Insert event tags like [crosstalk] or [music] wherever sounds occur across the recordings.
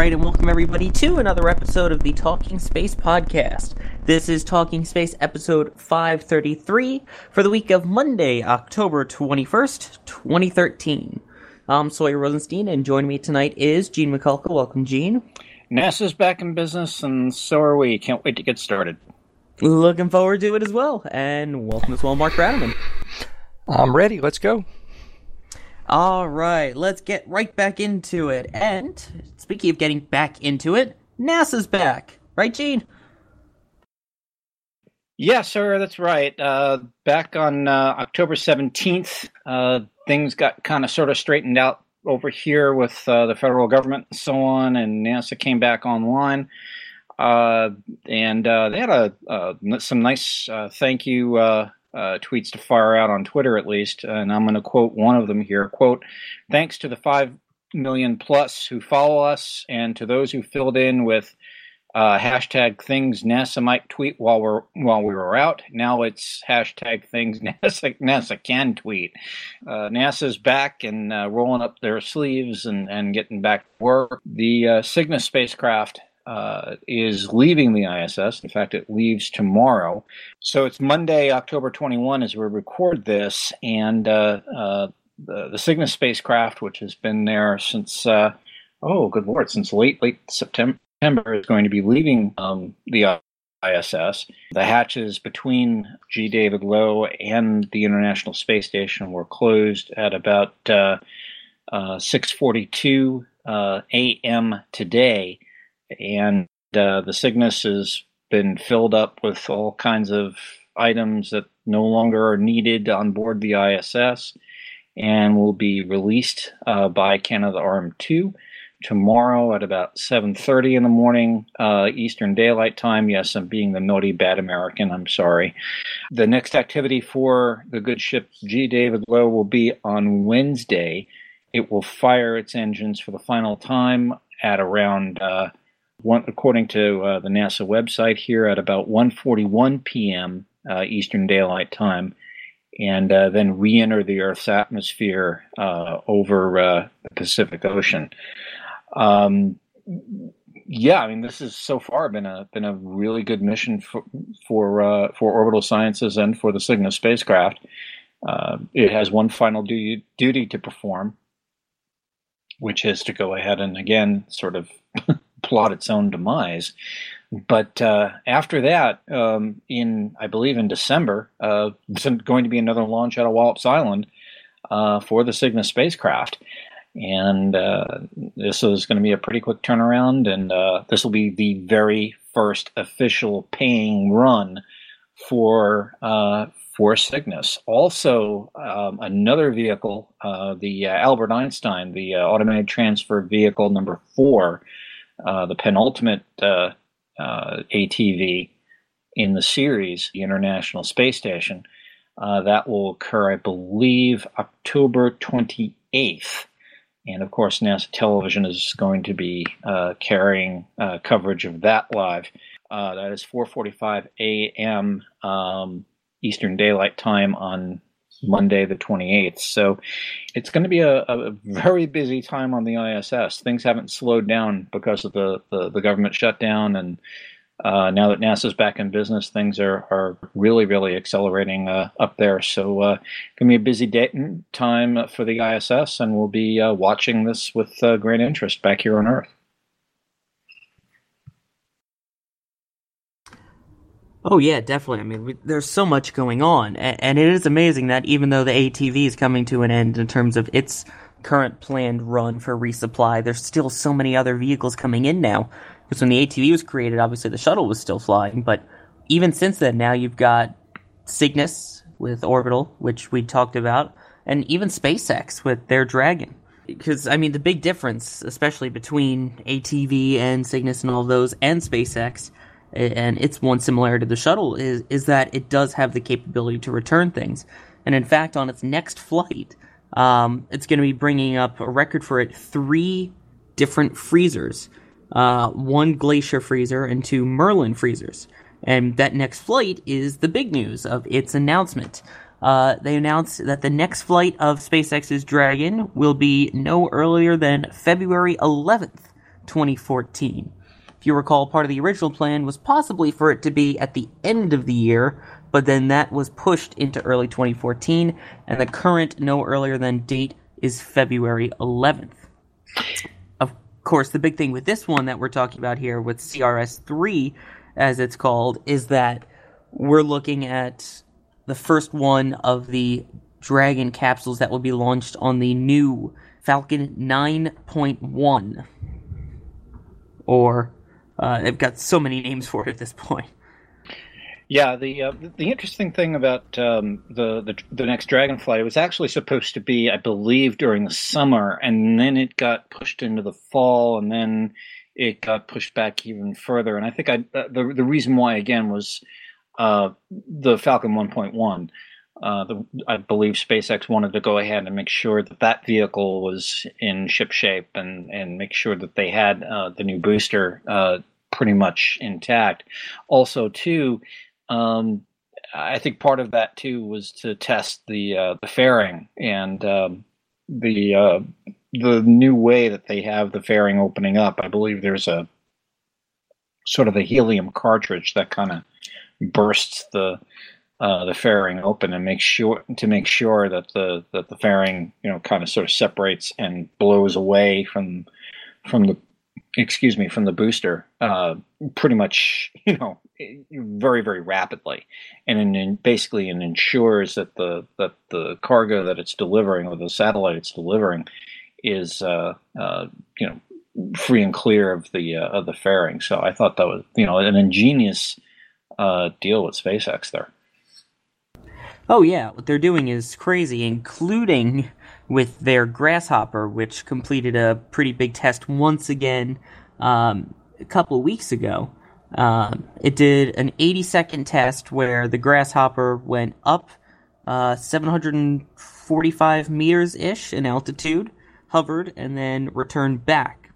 Right, and welcome everybody to another episode of the Talking Space podcast. This is Talking Space episode 533 for the week of Monday, October 21st, 2013. I'm Sawyer Rosenstein, and joining me tonight is Gene Mikulka. Welcome, Gene. NASA's back in business, and so are we. Can't wait to get started. Looking forward to it as well, and welcome as well, Mark Bradman. I'm ready. Let's go. All right, let's get right back into it. And speaking of getting back into it, NASA's back, right, Gene? Yeah, sir, that's right. Uh, back on uh, October 17th, uh, things got kind of sort of straightened out over here with uh, the federal government and so on, and NASA came back online. Uh, and uh, they had a some nice thank you uh, tweets to fire out on Twitter, at least. And I'm going to quote one of them here. "Quote: Thanks to the five million plus who follow us, and to those who filled in with uh, hashtag things NASA might tweet while we're while we were out. Now it's hashtag things [laughs] NASA NASA can tweet. Uh, NASA's back and uh, rolling up their sleeves and, and getting back to work. The uh, Cygnus spacecraft uh, is leaving the ISS. In fact, it leaves tomorrow. So it's Monday, October 21, as we record this, and uh, uh, the, the Cygnus spacecraft, which has been there since uh, oh, good lord, since late late September, is going to be leaving um, the ISS. The hatches between G. David Low and the International Space Station were closed at about uh, uh, 6:42 uh, a.m. today, and uh, the Cygnus has been filled up with all kinds of items that no longer are needed on board the ISS, and will be released uh, by Canadarm2 tomorrow at about 7.30 in the morning uh, eastern daylight time. Yes i'm being the naughty bad american. I'm sorry. The next activity for the good ship g. David low will be on wednesday. It will fire its engines for the final time at around uh, one, according to uh, the nasa website here at about 1.41 p.m uh, eastern daylight time and uh, then re-enter the earth's atmosphere uh, over uh, the pacific ocean um, yeah, I mean, this has so far been a been a really good mission for for uh, for orbital sciences and for the Cygnus spacecraft. It has one final duty duty to perform, which is to go ahead and again sort of [laughs] plot its own demise. But uh, after that, um, in I believe in December, uh, there's going to be another launch out of Wallops Island uh, for the Cygnus spacecraft and uh, this is going to be a pretty quick turnaround, and uh, this will be the very first official paying run for uh, for Cygnus. Also, um, another vehicle, uh, the uh, Albert Einstein, the uh, automated transfer vehicle number four, the penultimate ATV in the series, the International Space Station. that will occur, I believe, October 28th. And of course, NASA Television is going to be uh, carrying uh, coverage of that live. Uh, that is 4:45 a.m. Um, Eastern Daylight Time on Monday, the 28th. So it's going to be a, a, very busy time on the ISS. Things haven't slowed down because of the, the, the government shutdown and uh, now that NASA's back in business, things are, are really, really accelerating uh, up there. So, uh, going to be a busy day, time for the ISS, and we'll be uh, watching this with uh, great interest back here on Earth. Oh yeah, definitely. I mean, we, there's so much going on, and, and, it is amazing that even though the ATV is coming to an end in terms of its current planned run for resupply, there's still so many other vehicles coming in now. Because when the ATV was created, obviously the shuttle was still flying, but even since then, now you've got Cygnus with Orbital, which we talked about, and even SpaceX with their Dragon. Because I mean, the big difference, especially between ATV and Cygnus and all those, and SpaceX and its one similarity to the shuttle is is that it does have the capability to return things. And in fact, on its next flight, um, it's going to be bringing up a record for it three different freezers, uh, one glacier freezer and two Merlin freezers. And that next flight is the big news of its announcement. Uh, they announced that the next flight of SpaceX's Dragon will be no earlier than February 11th, 2014. If you recall, part of the original plan was possibly for it to be at the end of the year, but then that was pushed into early 2014, and the current no earlier than date is February 11th. Of course, the big thing with this one that we're talking about here with CRS 3, as it's called, is that we're looking at the first one of the Dragon capsules that will be launched on the new Falcon 9.1 or uh, they've got so many names for it at this point. Yeah, the uh, the interesting thing about um, the, the the next Dragonfly it was actually supposed to be, I believe, during the summer, and then it got pushed into the fall, and then it got pushed back even further. And I think I uh, the the reason why again was uh, the Falcon 1.1. Uh, I believe SpaceX wanted to go ahead and make sure that that vehicle was in ship shape and, and make sure that they had uh, the new booster uh, pretty much intact. Also, too, um, I think part of that too was to test the uh, the fairing and um, the uh, the new way that they have the fairing opening up. I believe there's a sort of a helium cartridge that kind of bursts the uh, the fairing open and make sure to make sure that the that the fairing you know kind of sort of separates and blows away from from the excuse me, from the booster, uh, pretty much, [laughs] you know, very very rapidly, and in, basically it ensures that the that the cargo that it's delivering or the satellite it's delivering is uh, uh, you know free and clear of the uh, of the fairing. So I thought that was you know an ingenious uh, deal with SpaceX there. Oh yeah, what they're doing is crazy, including with their Grasshopper, which completed a pretty big test once again um, a couple weeks ago. Um, it did an 80 second test where the Grasshopper went up uh, 745 meters ish in altitude, hovered, and then returned back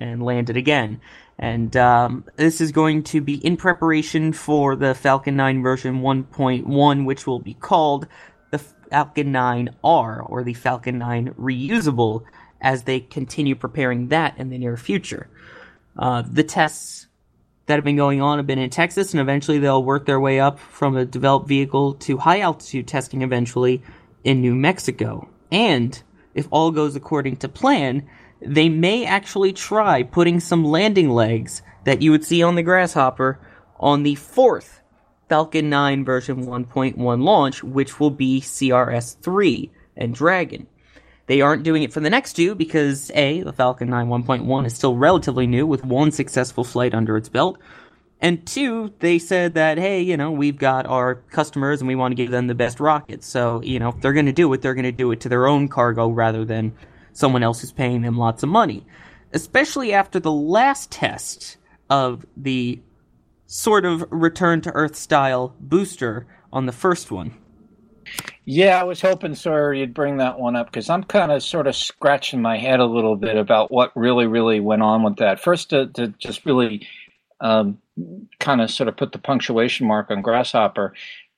and landed again. And um, this is going to be in preparation for the Falcon 9 version 1.1, which will be called Falcon 9R or the Falcon 9 Reusable as they continue preparing that in the near future. Uh, the tests that have been going on have been in Texas, and eventually they'll work their way up from a developed vehicle to high altitude testing eventually in New Mexico. And if all goes according to plan, they may actually try putting some landing legs that you would see on the Grasshopper on the fourth Falcon 9 version 1.1 launch, which will be CRS 3 and Dragon. They aren't doing it for the next two because A, the Falcon 9 1.1 is still relatively new with one successful flight under its belt. And two, they said that, hey, you know, we've got our customers and we want to give them the best rockets. So, you know, if they're going to do it, they're going to do it to their own cargo rather than someone else who's paying them lots of money. Especially after the last test of the sort of return to Earth style booster on the first one. Yeah, I was hoping, sir, you'd bring that one up because I'm kind of sort of scratching my head a little bit about what really, really went on with that. First, to, to just really um, kind of sort of put the punctuation mark on Grasshopper,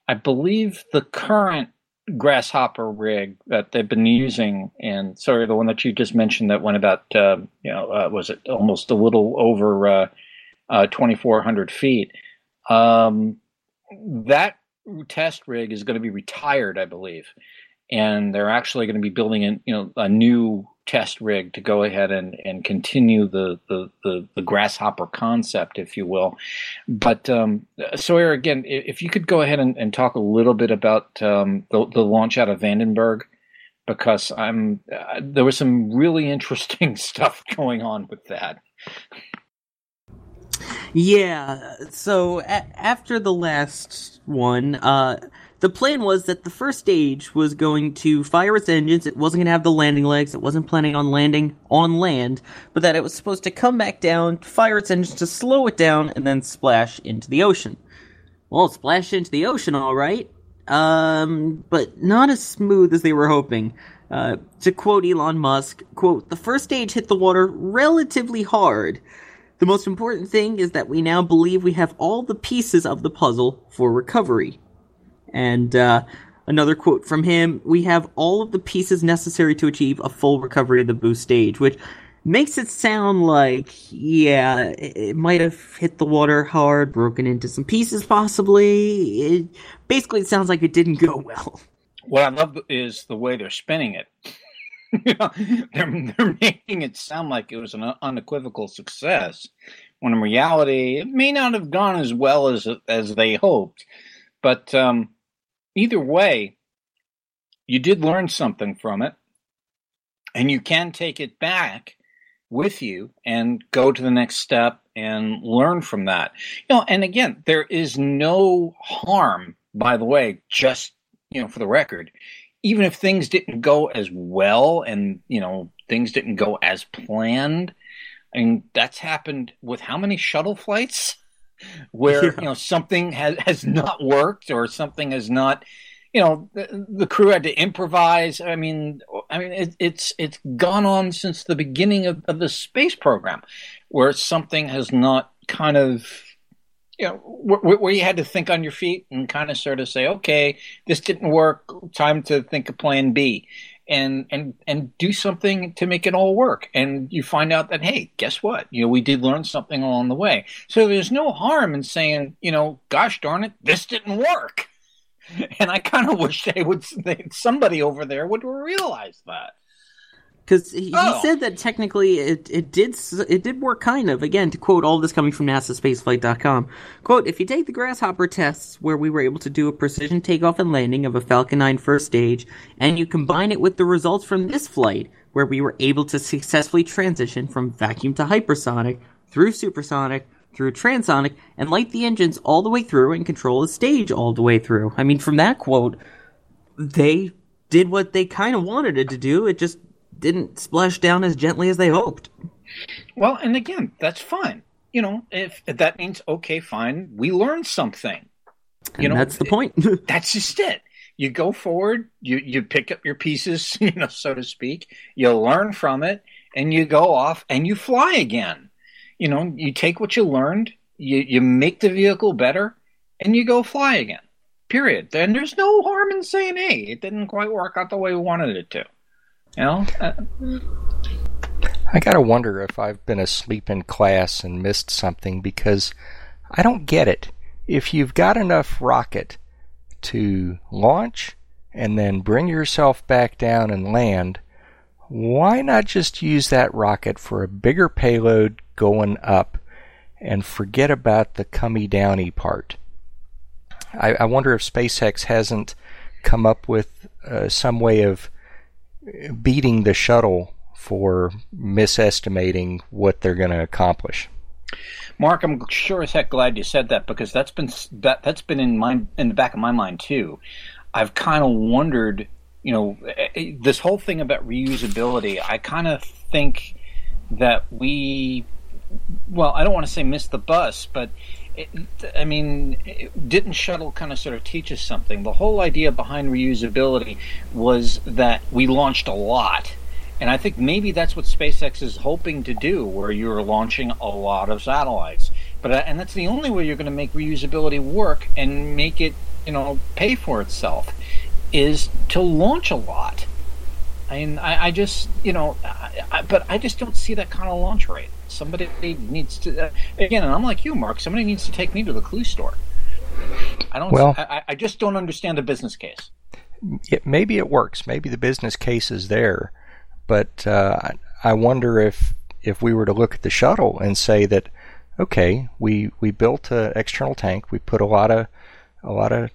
I believe the current Grasshopper rig that they've been using, and sorry, the one that you just mentioned that went about, uh, you know, uh, was it almost a little over uh, uh 2,400 feet? Um, that test rig is going to be retired, I believe. and they're actually going to be building an, you know a new test rig to go ahead and, and continue the, the, the, the grasshopper concept, if you will. But um, Sawyer, again, if you could go ahead and, and talk a little bit about um, the, the launch out of Vandenberg, because I'm uh, there was some really [laughs] interesting stuff going on with that. Yeah, so a- after the last one, uh, the plan was that the first stage was going to fire its engines. It wasn't going to have the landing legs. It wasn't planning on landing on land, but that it was supposed to come back down, fire its engines to slow it down, and then splash into the ocean. Well, splash into the ocean, all right, um, but not as smooth as they were hoping. Uh, to quote Elon Musk, quote, the first stage hit the water relatively hard. The most important thing is that we now believe we have all the pieces of the puzzle for recovery. And uh, another quote from him We have all of the pieces necessary to achieve a full recovery of the boost stage, which makes it sound like, yeah, it, might have hit the water hard, broken into some pieces possibly. It, basically, it sounds like it didn't go well. What I love is the way they're spinning it. [laughs] they're, they're making it sound like it was an unequivocal success, when in reality, it may not have gone as well as as they hoped. But um, either way, you did learn something from it, and you can take it back with you and go to the next step and learn from that. You know, and again, there is no harm, by the way, just you know, for the record, even if things didn't go as well and, you know, things didn't go as planned, and that's happened with how many shuttle flights [laughs] where, yeah. you know, something has, has not worked or something has not, you know, the, the crew had to improvise. I mean, I mean, it, it's, it's gone on since the beginning of, of the space program where something has not kind of you know, where, where, you had to think on your feet and kind of sort of say, okay, this didn't work. Time to think of plan B and, and, and do something to make it all work. And you find out that, hey, guess what? You know, we did learn something along the way. So there's no harm in saying, you know, gosh darn it, this didn't work. [laughs] And I kind of wish they would, they, somebody over there would realize that because he, oh. he, said that technically it, it did it did work kind of. Again to quote all this coming from NASA NASASpaceflight.com quote if you take the grasshopper tests where we were able to do a precision takeoff and landing of a Falcon 9 first stage and you combine it with the results from this flight where we were able to successfully transition from vacuum to hypersonic through supersonic through transonic and light the engines all the way through and control the stage all the way through. I mean from that quote they did what they kind of wanted it to do. It just didn't splash down as gently as they hoped. Well, and again, that's fine. You know, if, that means okay, fine, we learned something. You and know, that's the point. [laughs] that's just it. You go forward, you you pick up your pieces, [laughs] you know, so to speak. You learn from it, and you go off and you fly again. You know, you take what you learned, you you make the vehicle better, and you go fly again. Period. And there's no harm in saying, "Hey, it didn't quite work out the way we wanted it to." I gotta wonder if I've been asleep in class and missed something because I don't get it. If you've got enough rocket to launch and then bring yourself back down and land, why not just use that rocket for a bigger payload going up and forget about the cummy downy part? I, I wonder if SpaceX hasn't come up with uh, some way of beating the shuttle for misestimating what they're going to accomplish. Mark, I'm sure as heck glad you said that because that's been that that's been in my in the back of my mind too. I've kind of wondered, you know, eh, eh, this whole thing about reusability. I kind of think that we, well, I don't want to say miss the bus, but it, I mean, didn't Shuttle kind of sort of teach us something? The whole idea behind reusability was that we launched a lot. And I think maybe that's what SpaceX is hoping to do, where you're launching a lot of satellites. But uh, and that's the only way you're going to make reusability work and make it, you know, pay for itself, is to launch a lot. I mean, I, I just, you know, I, I, but I just don't see that kind of launch rate. Somebody needs to, uh, again, and I'm like you, Mark. Somebody needs to take me to the clue store. I don't. Well, I, I just don't understand the business case. it, maybe it works. Maybe the business case is there, but uh, I wonder if if we were to look at the shuttle and say that, okay, we we built an external tank, we put a lot of a lot of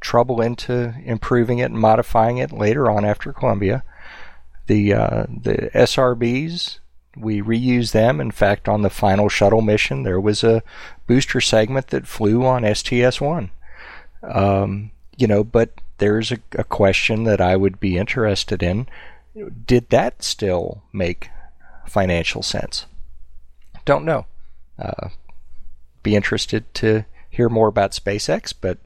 trouble into improving it and modifying it later on after Columbia. The uh, the SRBs we reuse them. In fact, on the final shuttle mission, there was a booster segment that flew on STS one. Um, you know, but there's a, a question that I would be interested in. Did that still make financial sense? Don't know. Uh, be interested to hear more about SpaceX, but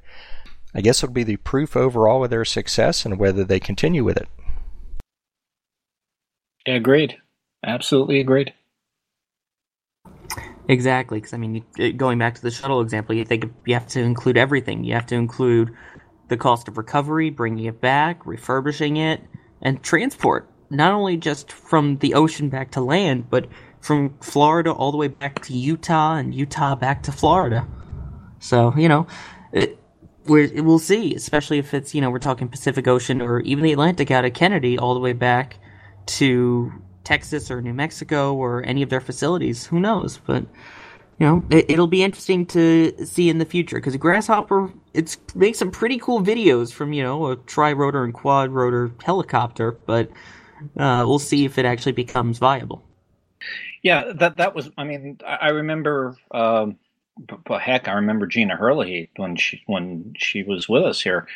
I guess it'll be the proof overall of their success and whether they continue with it. Agreed. Absolutely agreed. Exactly, because I mean, going back to the shuttle example, you think you have to include everything. You have to include the cost of recovery, bringing it back, refurbishing it, and transport. Not only just from the ocean back to land, but from Florida all the way back to Utah and Utah back to Florida. So, you know, it, we will see, especially if it's, you know, we're talking Pacific Ocean or even the Atlantic out of Kennedy all the way back to Texas or New Mexico or any of their facilities. Who knows? But you know, it, will be interesting to see in the future because Grasshopper it's makes some pretty cool videos from you know a tri rotor and quad rotor helicopter, but uh, we'll see if it actually becomes viable. Yeah, that that was. I mean, I remember. Um, but heck, I remember Gina Hurley when she when she was with us here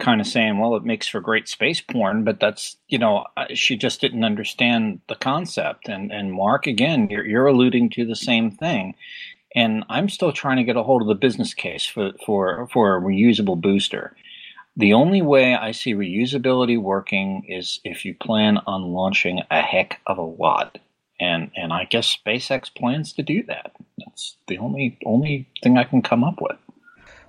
kind of saying, well, it makes for great space porn, but that's, you know, she just didn't understand the concept. And, and Mark, again, you're, you're alluding to the same thing. And I'm still trying to get a hold of the business case for, for, for a reusable booster. The only way I see reusability working is if you plan on launching a heck of a lot. And, and I guess SpaceX plans to do that. That's the only only thing I can come up with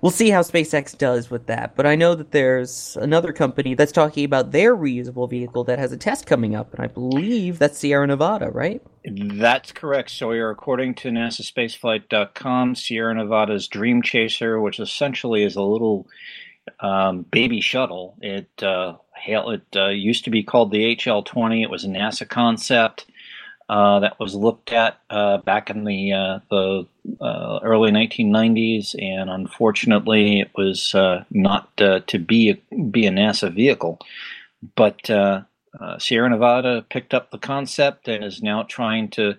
we'll see how SpaceX does with that. But I know that there's another company that's talking about their reusable vehicle that has a test coming up, and I believe that's Sierra Nevada, right? That's correct, Sawyer. According to NASASpaceflight.com, Sierra Nevada's Dream Chaser, which essentially is a little um, baby shuttle, it uh, it uh, used to be called the HL-20. It was a NASA concept. Uh, that was looked at uh, back in the uh, the uh, early 1990s, and unfortunately, it was uh, not to be a, be a NASA vehicle. But Sierra Nevada picked up the concept and is now trying to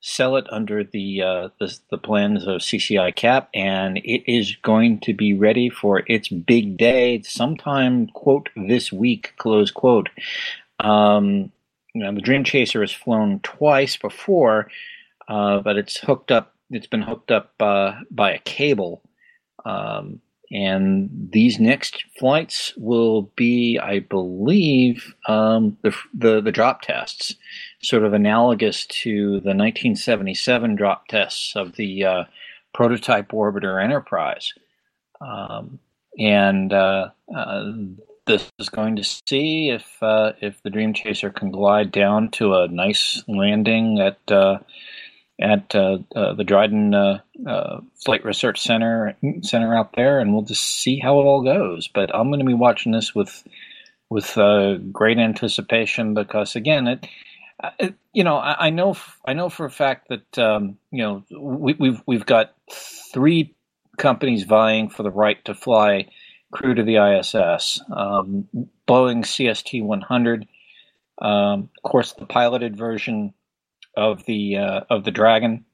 sell it under the, the, the plans of CCiCap, and it is going to be ready for its big day sometime quote this week close quote. Um, you know, the Dream Chaser has flown twice before, uh, but it's hooked up. It's been hooked up uh, by a cable, um, and these next flights will be, I believe, um, the, the the drop tests, sort of analogous to the 1977 drop tests of the uh, prototype orbiter Enterprise. Um, and uh, uh, this is going to see if uh, if the Dream Chaser can glide down to a nice landing at uh, at uh, uh the Dryden uh, uh, Flight Research Center center out there, and we'll just see how it all goes. But I'm going to be watching this with with great anticipation because again, it, you know I, I, know I know for a fact that um, you know we, we've we've got three companies vying for the right to fly crew to the ISS. Um, Boeing CST 100, um, of course, the piloted version of the uh, of the Dragon,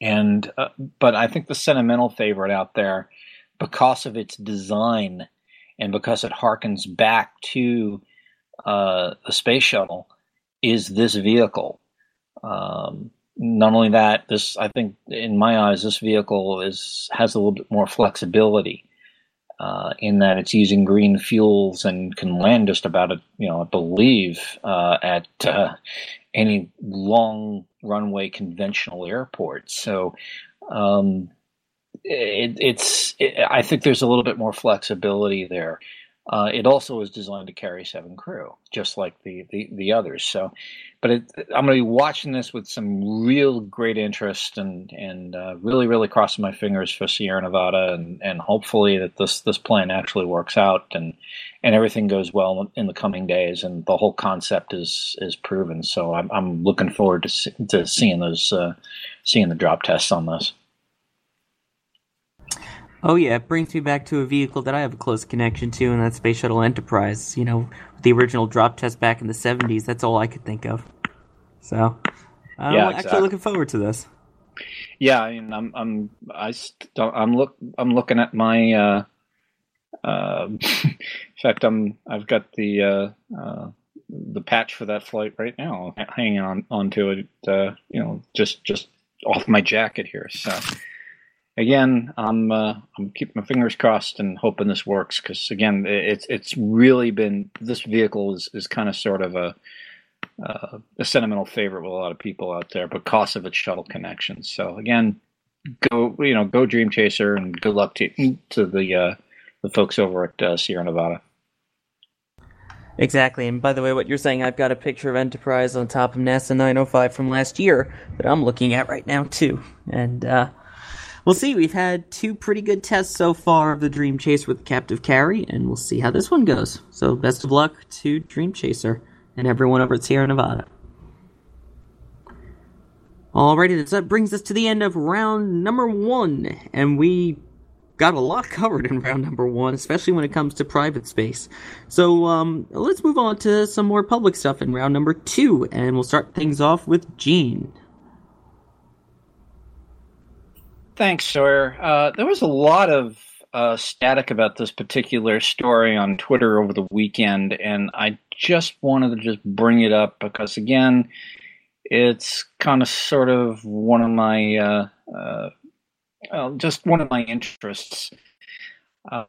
and uh, but I think the sentimental favorite out there, because of its design and because it harkens back to uh, the space shuttle, is this vehicle. Um, not only that, this I think in my eyes, this vehicle is has a little bit more flexibility uh, in that it's using green fuels and can land just about, a, you know, I believe uh, at uh, any long runway conventional airport. So um, it, it's, it, I think there's a little bit more flexibility there. Uh, it also is designed to carry seven crew, just like the the, the others. So, but it, I'm going to be watching this with some real great interest and and uh, really really crossing my fingers for Sierra Nevada and, and hopefully that this this plan actually works out and and everything goes well in the coming days and the whole concept is is proven. So I'm I'm looking forward to to seeing those uh, seeing the drop tests on this. Oh yeah, it brings me back to a vehicle that I have a close connection to, and that's Space Shuttle Enterprise. You know, the original drop test back in the '70s. That's all I could think of. So, I'm Yeah, actually exactly. looking forward to this. Yeah, I mean, I'm I'm I st- I'm look I'm looking at my. Uh, uh, [laughs] in fact, I'm I've got the uh, uh, the patch for that flight right now, hanging on onto it. Uh, you know, just just off my jacket here. So again, I'm uh, I'm keeping my fingers crossed and hoping this works because again, it's it's really been this vehicle is is kind of sort of a uh, a sentimental favorite with a lot of people out there because of its shuttle connections. So again, go you know go Dream Chaser and good luck to to the uh, the folks over at uh, Sierra Nevada. Exactly, and by the way, what you're saying, I've got a picture of Enterprise on top of NASA 905 from last year that I'm looking at right now too. And uh, we'll see. We've had two pretty good tests so far of the Dream Chaser with Captive Carry, and we'll see how this one goes. So best of luck to Dream Chaser and everyone over at Sierra Nevada. Alrighty, that brings us to the end of round number one, and we got a lot [laughs] covered in round number one, especially when it comes to private space. So um, let's move on to some more public stuff in round number two, and we'll start things off with Gene. Thanks, Sawyer. Uh, there was a lot of uh, static about this particular story on Twitter over the weekend, and I just wanted to just bring it up because, again, it's kind of sort of one of my uh, uh, just one of my interests. Uh,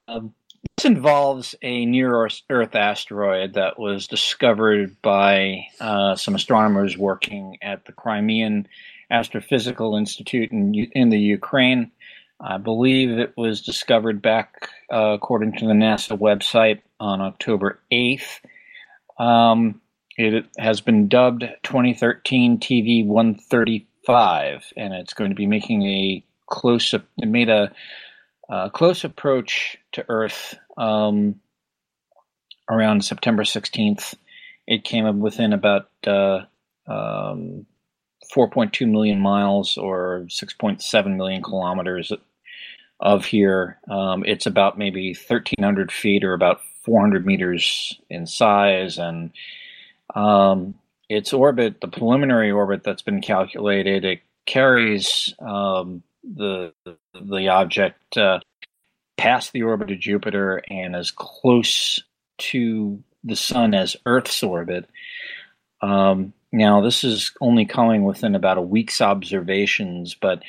this involves a near Earth asteroid that was discovered by uh, some astronomers working at the Crimean Astrophysical Institute in, in the Ukraine. I believe it was discovered back, uh, according to the NASA website, on October 8th. Um, it has been dubbed 2013 TV 135, and it's going to be making a close. It made a, uh close approach to Earth um, around September 16th. It came up within about uh, um, 4.2 million miles or 6.7 million kilometers of here. Um, it's about maybe 1,300 feet or about 400 meters in size, and um, its orbit, the preliminary orbit that's been calculated, it carries um, the the object uh, past the orbit of Jupiter and as close to the Sun as Earth's orbit. Um, now, this is only coming within about a week's observations, but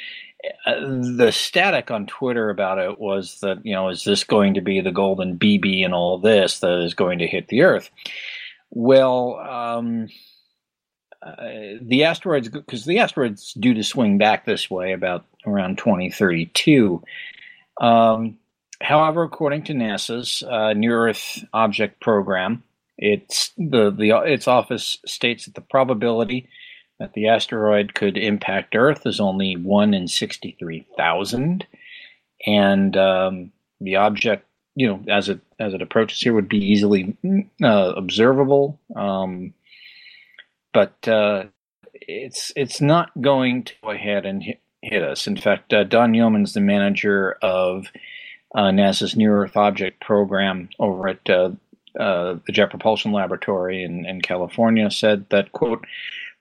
uh, the static on Twitter about it was that, you know, is this going to be the golden BB and all this that is going to hit the Earth? Well, um, uh, the asteroids, because the asteroids due to swing back this way about around 2032. Um, however, according to NASA's uh, Near Earth Object Program, it's the, the its office states that the probability that the asteroid could impact Earth is only one in sixty-three thousand, and um, the object, you know, as it as it approaches here, would be easily uh, observable. Um, but uh, it's it's not going to go ahead and hit, hit us. In fact, uh, Don Yeomans the manager of uh, NASA's Near Earth Object Program over at uh, uh, the Jet Propulsion Laboratory in, in California, said that quote,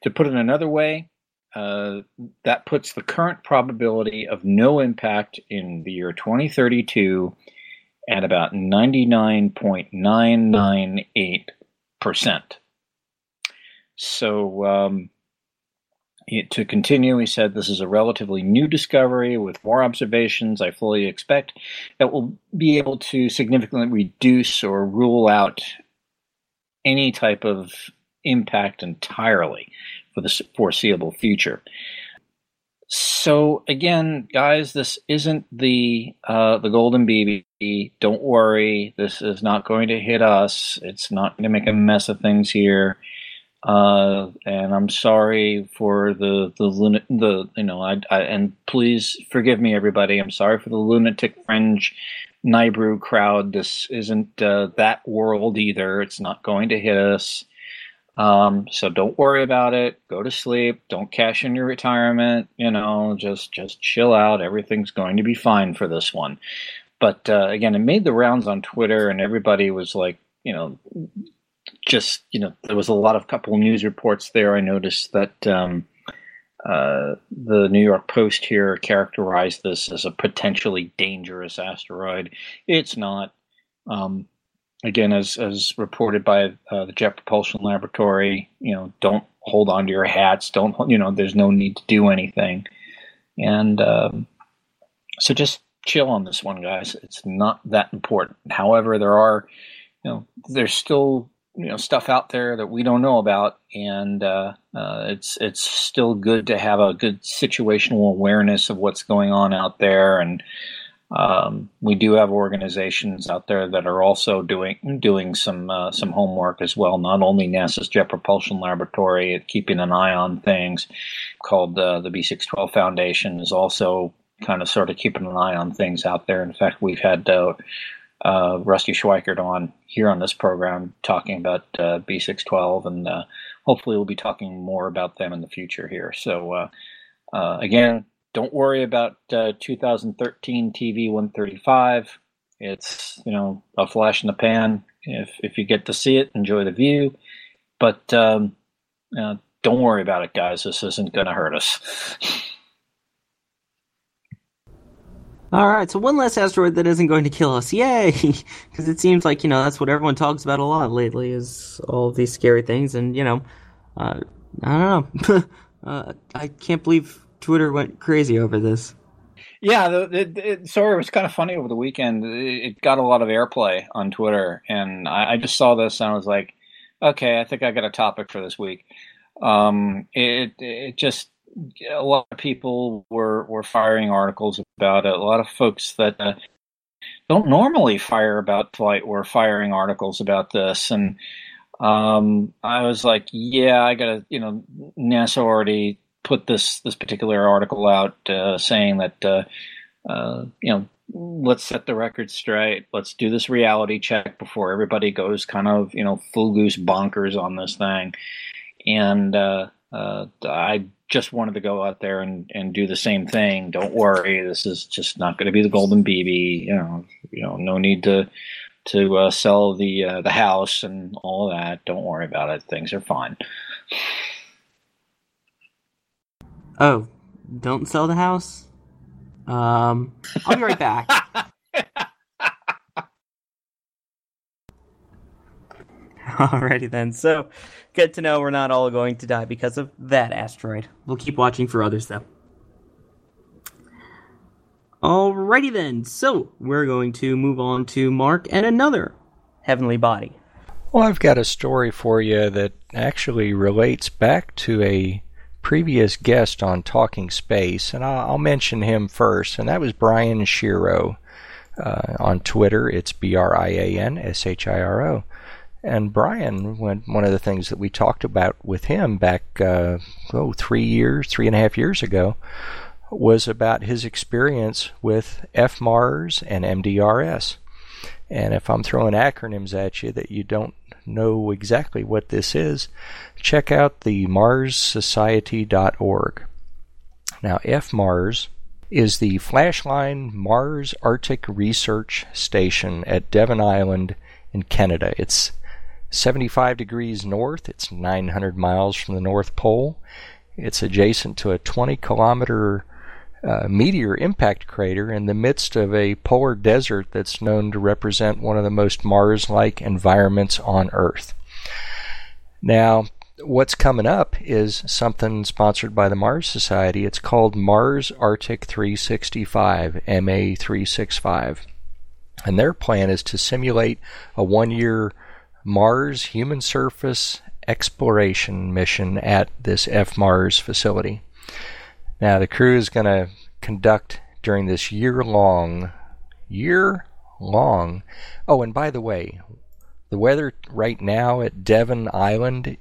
to put it another way, uh, that puts the current probability of no impact in the year 2032 at about 99.998%. So, um, to continue, he said, This is a relatively new discovery with more observations. I fully expect that we'll be able to significantly reduce or rule out any type of impact entirely for the foreseeable future. So again, guys, this isn't the uh, the golden BB. Don't worry, this is not going to hit us. It's not going to make a mess of things here. Uh, and I'm sorry for the the lunatic the you know I, I and please forgive me everybody. I'm sorry for the lunatic fringe Nibiru crowd. This isn't uh, that world either. It's not going to hit us. Um, so don't worry about it. Go to sleep. Don't cash in your retirement. You know, just just chill out. Everything's going to be fine for this one. But uh, again, it made the rounds on Twitter, and everybody was like, you know, just you know, there was a lot of couple news reports there. I noticed that um, uh, the New York Post here characterized this as a potentially dangerous asteroid. It's not. Um, again, as as reported by uh, the Jet Propulsion Laboratory, you know, don't hold on to your hats. Don't you know? There's no need to do anything, and um, so just chill on this one, guys. It's not that important. However, there are, you know, there's still you know stuff out there that we don't know about, and uh, uh, it's it's still good to have a good situational awareness of what's going on out there and um, we do have organizations out there that are also doing doing some uh, some homework as well. Not only NASA's Jet Propulsion Laboratory, at keeping an eye on things, called uh, the B612 Foundation, is also kind of sort of keeping an eye on things out there. In fact, we've had uh, uh Rusty Schweickart on here on this program talking about uh, B612, and uh, hopefully we'll be talking more about them in the future here. So again don't worry about uh, 2013 TV 135. It's you know a flash in the pan. If if you get to see it, enjoy the view. But um, uh, don't worry about it, guys. This isn't going to hurt us. [laughs] All right, so one less asteroid that isn't going to kill us. Yay! [laughs] Because it seems like, you know, that's what everyone talks about a lot lately is all these scary things. And, you know, uh, I don't know. [laughs] uh, I can't believe Twitter went crazy over this. Yeah, the, the, it, sorry, it was kind of funny over the weekend. It got a lot of airplay on Twitter, and I, I just saw this and I was like, okay, I think I got a topic for this week. Um, it it just a lot of people were were firing articles about it. A lot of folks that uh, don't normally fire about flight were firing articles about this, and um, I was like, yeah, I gotta, you know, NASA already put this this particular article out uh, saying that uh, uh, you know let's set the record straight. Let's do this reality check before everybody goes kind of you know full goose bonkers on this thing. And uh, uh, I just wanted to go out there and, and do the same thing. Don't worry, this is just not going to be the golden BB. You know, you know, no need to to uh, sell the uh, the house and all of that. Don't worry about it. Things are fine. Oh, don't sell the house? Um, I'll be right back. [laughs] [laughs] Alrighty then. So, good to know we're not all going to die because of that asteroid. We'll keep watching for others though. Alrighty then. So, we're going to move on to Mark and another heavenly body. Well, I've got a story for you that actually relates back to a previous guest on Talking Space, and I'll, mention him first, and that was Brian Shiro. Uh, on Twitter, it's B R I A N S H I R O. And Brian, when, one of the things that we talked about with him back, uh, oh, three years, three and a half years ago, was about his experience with FMARS and MDRS. And if I'm throwing acronyms at you that you don't know exactly what this is, check out the marssociety.org. Now, FMARS is the Flashline Mars Arctic Research Station at Devon Island in Canada. It's 75 degrees north, it's 900 miles from the North Pole. It's adjacent to a 20 kilometer uh, meteor impact crater in the midst of a polar desert that's known to represent one of the most Mars like environments on Earth. Now, what's coming up is something sponsored by the Mars Society. It's called Mars Arctic 365, MA 365. And their plan is to simulate a one year Mars human surface exploration mission at this FMARS facility. Now, the crew is going to conduct during this year long, year long. Oh, and by the way, the weather right now at Devon Island,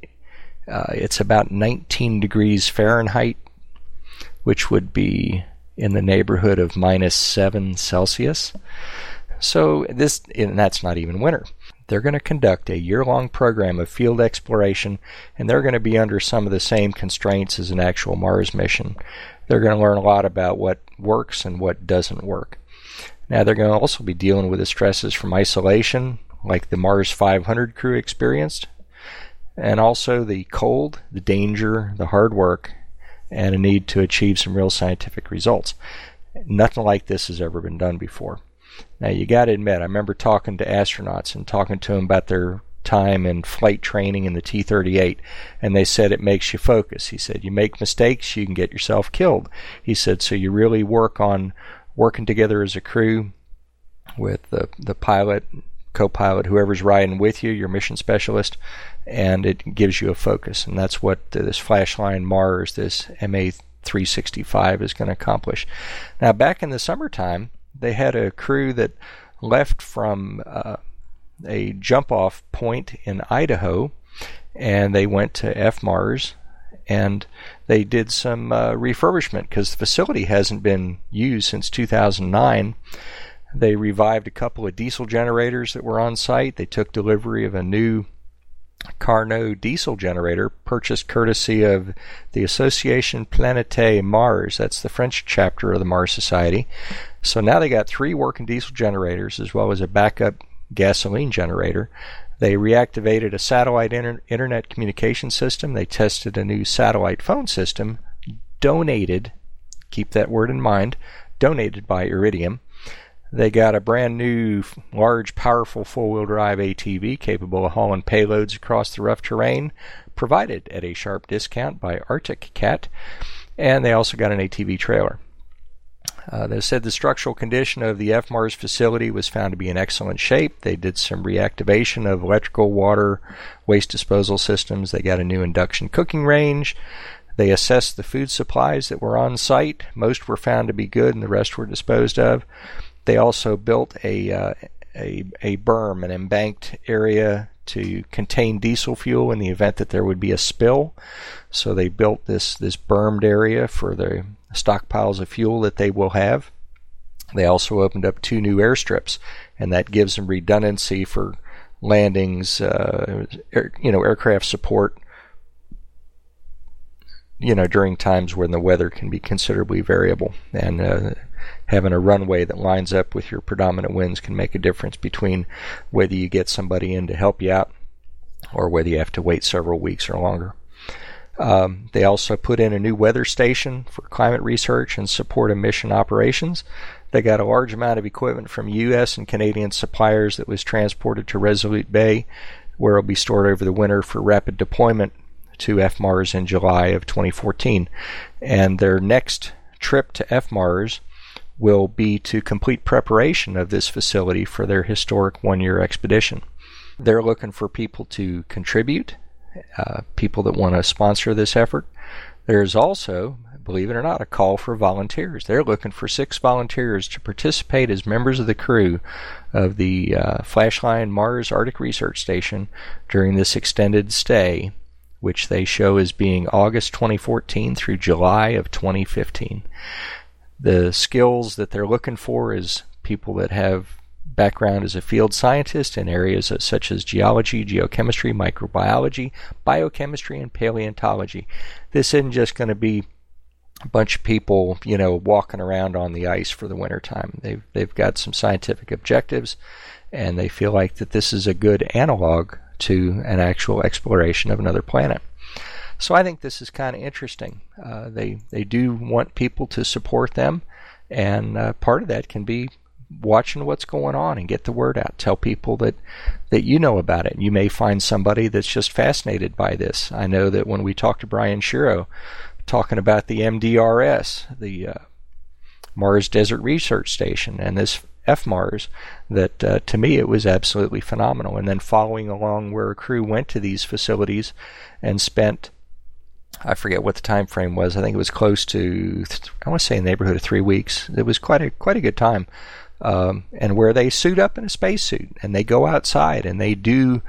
uh, it's about 19 degrees Fahrenheit, which would be in the neighborhood of minus 7 Celsius. So this, and that's not even winter. They're going to conduct a year-long program of field exploration, and they're going to be under some of the same constraints as an actual Mars mission. They're going to learn a lot about what works and what doesn't work. Now they're going to also be dealing with the stresses from isolation, like the Mars 500 crew experienced, and also the cold, the danger, the hard work, and a need to achieve some real scientific results. Nothing like this has ever been done before. Now you got to admit, I remember talking to astronauts and talking to them about their time in flight training in the T 38, and they said it makes you focus. He said, You make mistakes, you can get yourself killed. He said, So you really work on working together as a crew with the, the pilot, co pilot, whoever's riding with you, your mission specialist, and it gives you a focus. And that's what this Flashline Mars, this MA 365, is going to accomplish. Now, back in the summertime, they had a crew that left from uh, a jump off point in Idaho and they went to FMARS and they did some uh, refurbishment because the facility hasn't been used since 2009. They revived a couple of diesel generators that were on site. They took delivery of a new Carnot diesel generator purchased courtesy of the Association Planète Mars. That's the French chapter of the Mars Society. So now they got three working diesel generators as well as a backup gasoline generator. They reactivated a satellite inter- internet communication system. They tested a new satellite phone system donated, keep that word in mind, donated by Iridium. They got a brand new, large, powerful four wheel drive ATV capable of hauling payloads across the rough terrain, provided at a sharp discount by Arctic Cat. And they also got an ATV trailer. Uh, they said the structural condition of the FMARS facility was found to be in excellent shape. They did some reactivation of electrical, water, waste disposal systems. They got a new induction cooking range. They assessed the food supplies that were on site. Most were found to be good, and the rest were disposed of. They also built a uh, a, a berm, an embanked area to contain diesel fuel in the event that there would be a spill. So they built this this bermed area for the stockpiles of fuel that they will have. They also opened up two new airstrips, and that gives them redundancy for landings, uh, air, you know, aircraft support. You know, during times when the weather can be considerably variable, and uh, having a runway that lines up with your predominant winds can make a difference between whether you get somebody in to help you out or whether you have to wait several weeks or longer. Um, they also put in a new weather station for climate research and support of mission operations. They got a large amount of equipment from U.S. and Canadian suppliers that was transported to Resolute Bay, where it'll be stored over the winter for rapid deployment to FMARS in July of 2014. And their next trip to FMARS will be to complete preparation of this facility for their historic one year expedition. They're looking for people to contribute uh, people that want to sponsor this effort. There's also, believe it or not, a call for volunteers. They're looking for six volunteers to participate as members of the crew of the uh, Flashline Mars Arctic Research Station during this extended stay, which they show as being August 2014 through July of 2015. The skills that they're looking for is people that have background as a field scientist in areas such as geology, geochemistry, microbiology, biochemistry, and paleontology. This isn't just going to be a bunch of people, you know, walking around on the ice for the wintertime. They've they've got some scientific objectives, and they feel like that this is a good analog to an actual exploration of another planet. So I think this is kind of interesting. Uh, they they do want people to support them, and uh, part of that can be watching what's going on and get the word out. Tell people that that you know about it. You may find somebody that's just fascinated by this. I know that when we talked to Brian Shiro talking about the MDRS, the uh, Mars Desert Research Station, and this FMARS, that uh, to me it was absolutely phenomenal. And then following along where a crew went to these facilities and spent I forget what the time frame was. I think it was close to I want to say the neighborhood of three weeks. It was quite a quite a good time. Um, and where they suit up in a spacesuit and they go outside and they do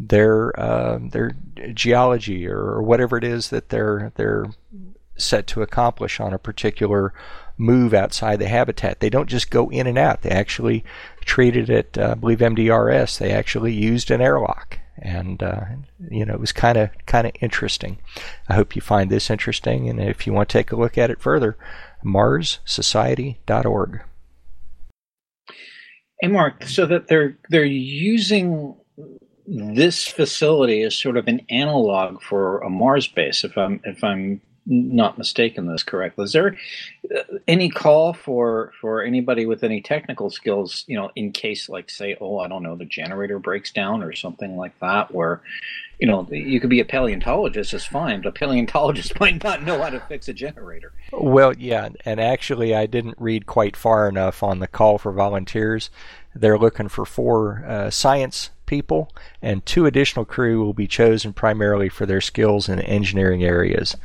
their uh, their geology or whatever it is that they're they're set to accomplish on a particular move outside the habitat. They don't just go in and out. They actually treated it, uh, I believe MDRS. They actually used an airlock, and uh, you know it was kind of kind of interesting. I hope you find this interesting, and if you want to take a look at it further, MarsSociety.org. Hey, Mark. So that they're they're using this facility as sort of an analog for a Mars base, if I'm if I'm not mistaken this correctly. Is there uh, any call for for anybody with any technical skills, you know, in case like say, oh, I don't know, the generator breaks down or something like that, where you know you could be a paleontologist is fine, but a paleontologist [laughs] might not know how to fix a generator. Well, yeah, and actually, I didn't read quite far enough on the call for volunteers. They're looking for four uh, science people, and two additional crew will be chosen primarily for their skills in engineering areas.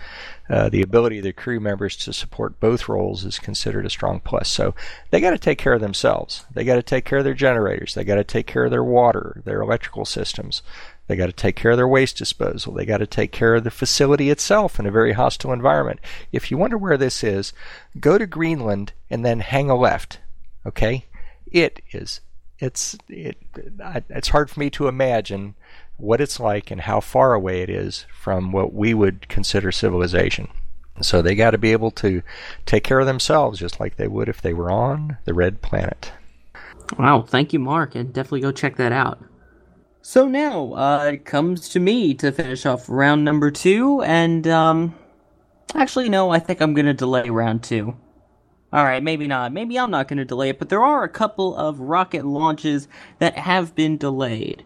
Uh, the ability of the crew members to support both roles is considered a strong plus. So they got to take care of themselves. They got to take care of their generators. They got to take care of their water, their electrical systems. They got to take care of their waste disposal. They got to take care of the facility itself in a very hostile environment. If you wonder where this is, go to Greenland and then hang a left. Okay? It is it's it, it's hard for me to imagine what it's like and how far away it is from what we would consider civilization. So they got to be able to take care of themselves just like they would if they were on the red planet. Wow, thank you, Mark, and definitely go check that out. So now uh, it comes to me to finish off round number two, and um, actually, no, I think I'm going to delay round two. Alright, maybe not. Maybe I'm not going to delay it, but there are a couple of rocket launches that have been delayed.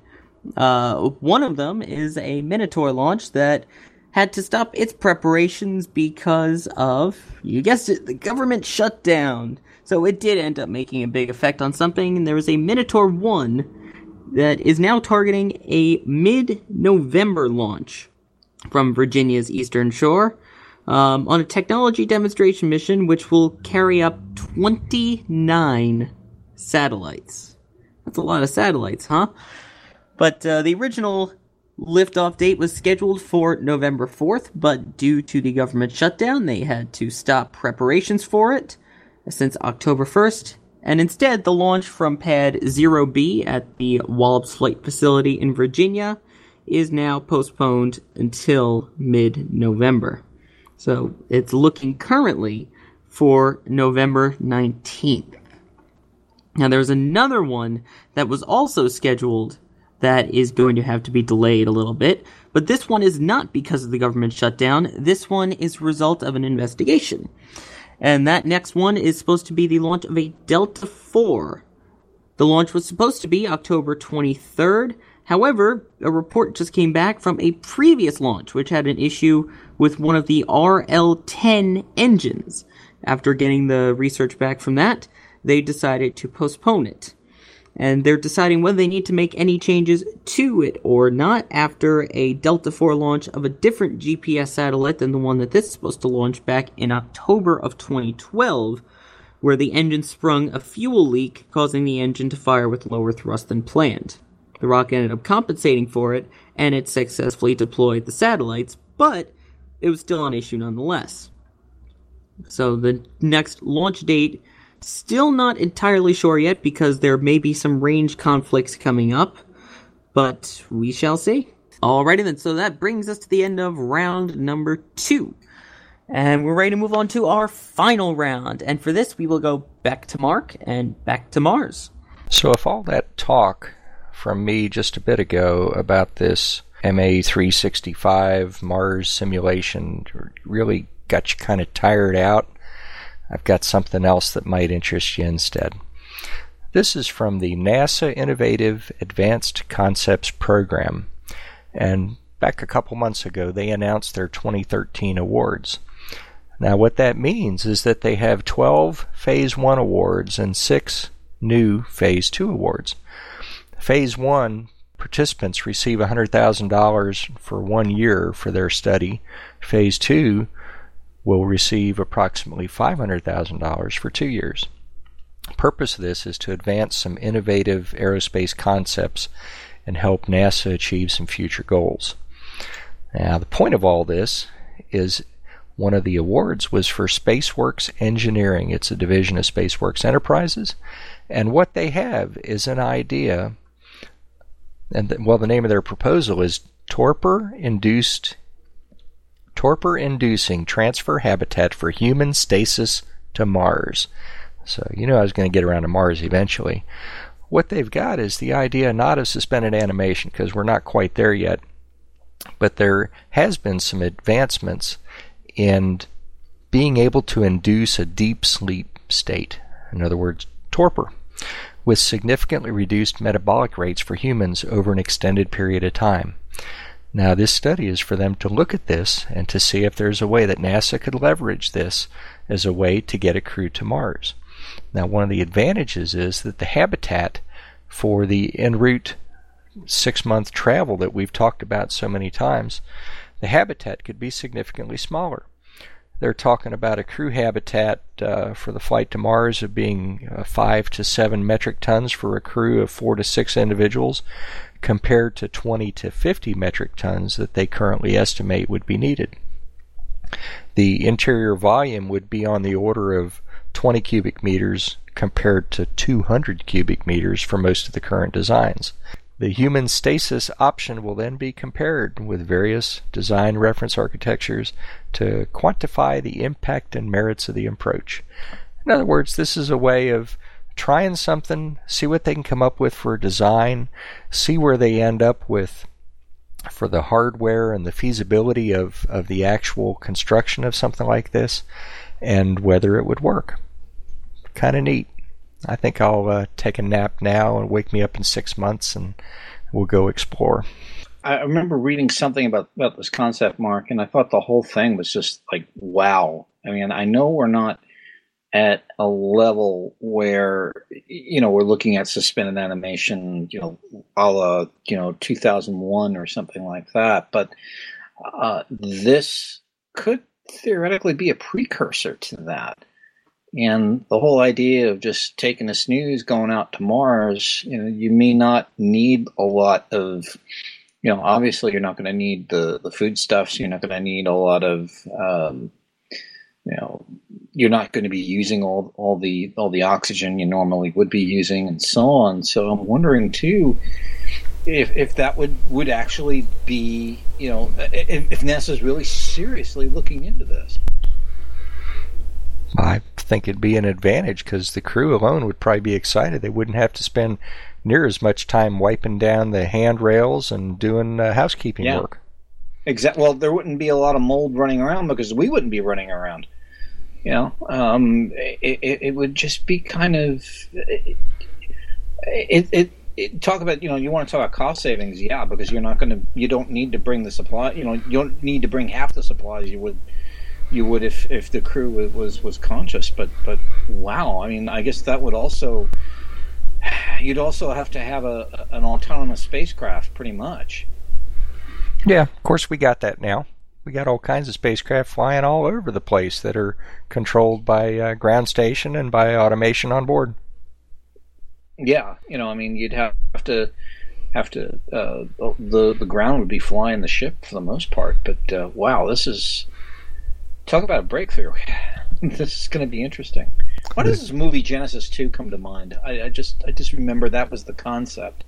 Uh, one of them is a Minotaur launch that had to stop its preparations because of, you guessed it, the government shutdown. So it did end up making a big effect on something, and there was a Minotaur 1 that is now targeting a mid November launch from Virginia's Eastern Shore um, on a technology demonstration mission which will carry up 29 satellites. That's a lot of satellites, huh? But uh, the original liftoff date was scheduled for November 4th, but due to the government shutdown, they had to stop preparations for it since October 1st, and instead the launch from Pad 0B at the Wallops Flight Facility in Virginia is now postponed until mid November. So it's looking currently for November 19th. Now there's another one that was also scheduled that is going to have to be delayed a little bit, but this one is not because of the government shutdown. This one is result of an investigation. And that next one is supposed to be the launch of a Delta 4. The launch was supposed to be October 23rd. However, a report just came back from a previous launch, which had an issue with one of the RL10 engines. After getting the research back from that, they decided to postpone it. And they're deciding whether they need to make any changes to it or not after a Delta 4 launch of a different GPS satellite than the one that this is supposed to launch back in October of 2012, where the engine sprung a fuel leak, causing the engine to fire with lower thrust than planned. The rocket ended up compensating for it, and it successfully deployed the satellites, but it was still an issue nonetheless. So the next launch date, still not entirely sure yet because there may be some range conflicts coming up, but we shall see. Alrighty then, so that brings us to the end of round number two. And we're ready to move on to our final round. And for this, we will go back to Mark and back to Mars. So, if all that talk from me just a bit ago about this MA365 Mars simulation really got you kind of tired out, I've got something else that might interest you instead. This is from the NASA Innovative Advanced Concepts Program. And back a couple months ago, they announced their 2013 awards. Now, what that means is that they have 12 Phase 1 awards and 6 new Phase 2 awards. Phase 1 participants receive $100,000 for one year for their study. Phase two will receive approximately $500,000 for two years. The purpose of this is to advance some innovative aerospace concepts and help NASA achieve some future goals. Now, the point of all this is one of the awards was for SpaceWorks Engineering. It's a division of SpaceWorks Enterprises. And what they have is an idea, and the, well, the name of their proposal is Torpor Induced Torpor Inducing Transfer Habitat for Human Stasis to Mars. So, you know, I was going to get around to Mars eventually. What they've got is the idea not of suspended animation, because we're not quite there yet, but there has been some advancements in being able to induce a deep sleep state. In other words, torpor, with significantly reduced metabolic rates for humans over an extended period of time. Now, this study is for them to look at this and to see if there's a way that NASA could leverage this as a way to get a crew to Mars. Now, one of the advantages is that the habitat for the en route six month travel that we've talked about so many times, the habitat could be significantly smaller. They're talking about a crew habitat uh, for the flight to Mars of being uh, five to seven metric tons for a crew of four to six individuals, compared to 20 to 50 metric tons that they currently estimate would be needed. The interior volume would be on the order of 20 cubic meters compared to 200 cubic meters for most of the current designs. The human stasis option will then be compared with various design reference architectures to quantify the impact and merits of the approach. In other words, this is a way of trying something, see what they can come up with for a design, see where they end up with for the hardware and the feasibility of, of the actual construction of something like this, and whether it would work. Kind of neat. I think I'll uh, take a nap now and wake me up in six months, and we'll go explore. I remember reading something about about this concept, Mark, and I thought the whole thing was just like wow. I mean, I know we're not at a level where you know we're looking at suspended animation, you know, a la you know 2001 or something like that, but uh, this could theoretically be a precursor to that. And the whole idea of just taking a snooze, going out to Mars, you know, you may not need a lot of, you know, obviously you're not going to need the the foodstuffs. You're not going to need a lot of, um, you know, you're not going to be using all all the all the oxygen you normally would be using, and so on. So I'm wondering too. If, if that would, would actually be, you know, if, if NASA's really seriously looking into this. I think it'd be an advantage because the crew alone would probably be excited. They wouldn't have to spend near as much time wiping down the handrails and doing uh, housekeeping Yeah. work. Exactly. Well, there wouldn't be a lot of mold running around because we wouldn't be running around. You know, um, it, it, it would just be kind of it. It, it, it talk about you know you want to talk about cost savings, yeah, because you're not going to you don't need to bring the supply. You know, you don't need to bring half the supplies you would you would if if the crew was was, was conscious. But but wow, I mean, I guess that would also you'd also have to have a an autonomous spacecraft, pretty much. Yeah, of course we got that now. We got all kinds of spacecraft flying all over the place that are controlled by uh, ground station and by automation on board. Yeah, you know, I mean, you'd have to have to uh, the the ground would be flying the ship for the most part. But uh, wow, this is talk about a breakthrough. [laughs] this is going to be interesting. Why does this movie Genesis Two come to mind? I, I just I just remember that was the concept,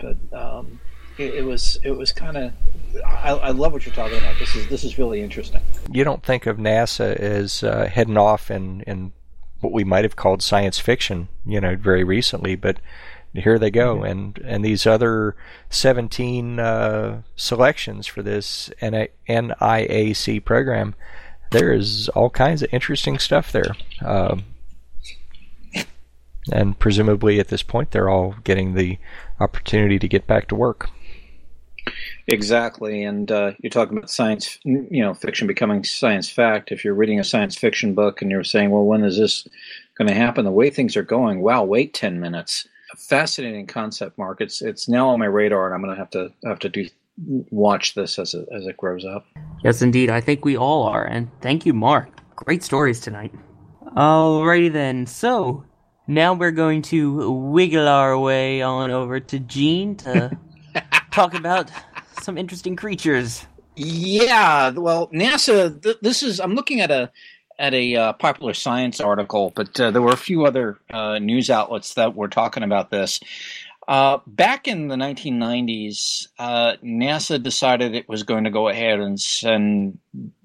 but um, it, it was it was kind of. I, I love what you're talking about. This is this is really interesting. You don't think of NASA as uh, heading off in, in what we might have called science fiction, you know, very recently, but here they go, and and these other 17 uh, selections for this NI- NIAC program, there is all kinds of interesting stuff there. Um, and presumably at this point, they're all getting the opportunity to get back to work. Exactly, and uh, you're talking about science, you know, fiction becoming science fact. If you're reading a science fiction book and you're saying, "Well, when is this going to happen?" The way things are going, wow, wait ten minutes. fascinating concept, Mark. It's it's now on my radar, and I'm going to have to have to do watch this as it, as it grows up. Yes, indeed. I think we all are. And thank you, Mark. Great stories tonight. Alrighty then. So now we're going to wiggle our way on over to Gene to [laughs] talk about some interesting creatures. Yeah, well, NASA. Th- this is. I'm looking at a at a uh, popular science article, but uh, there were a few other uh, news outlets that were talking about this. Uh, back in the 1990s, uh, NASA decided it was going to go ahead and send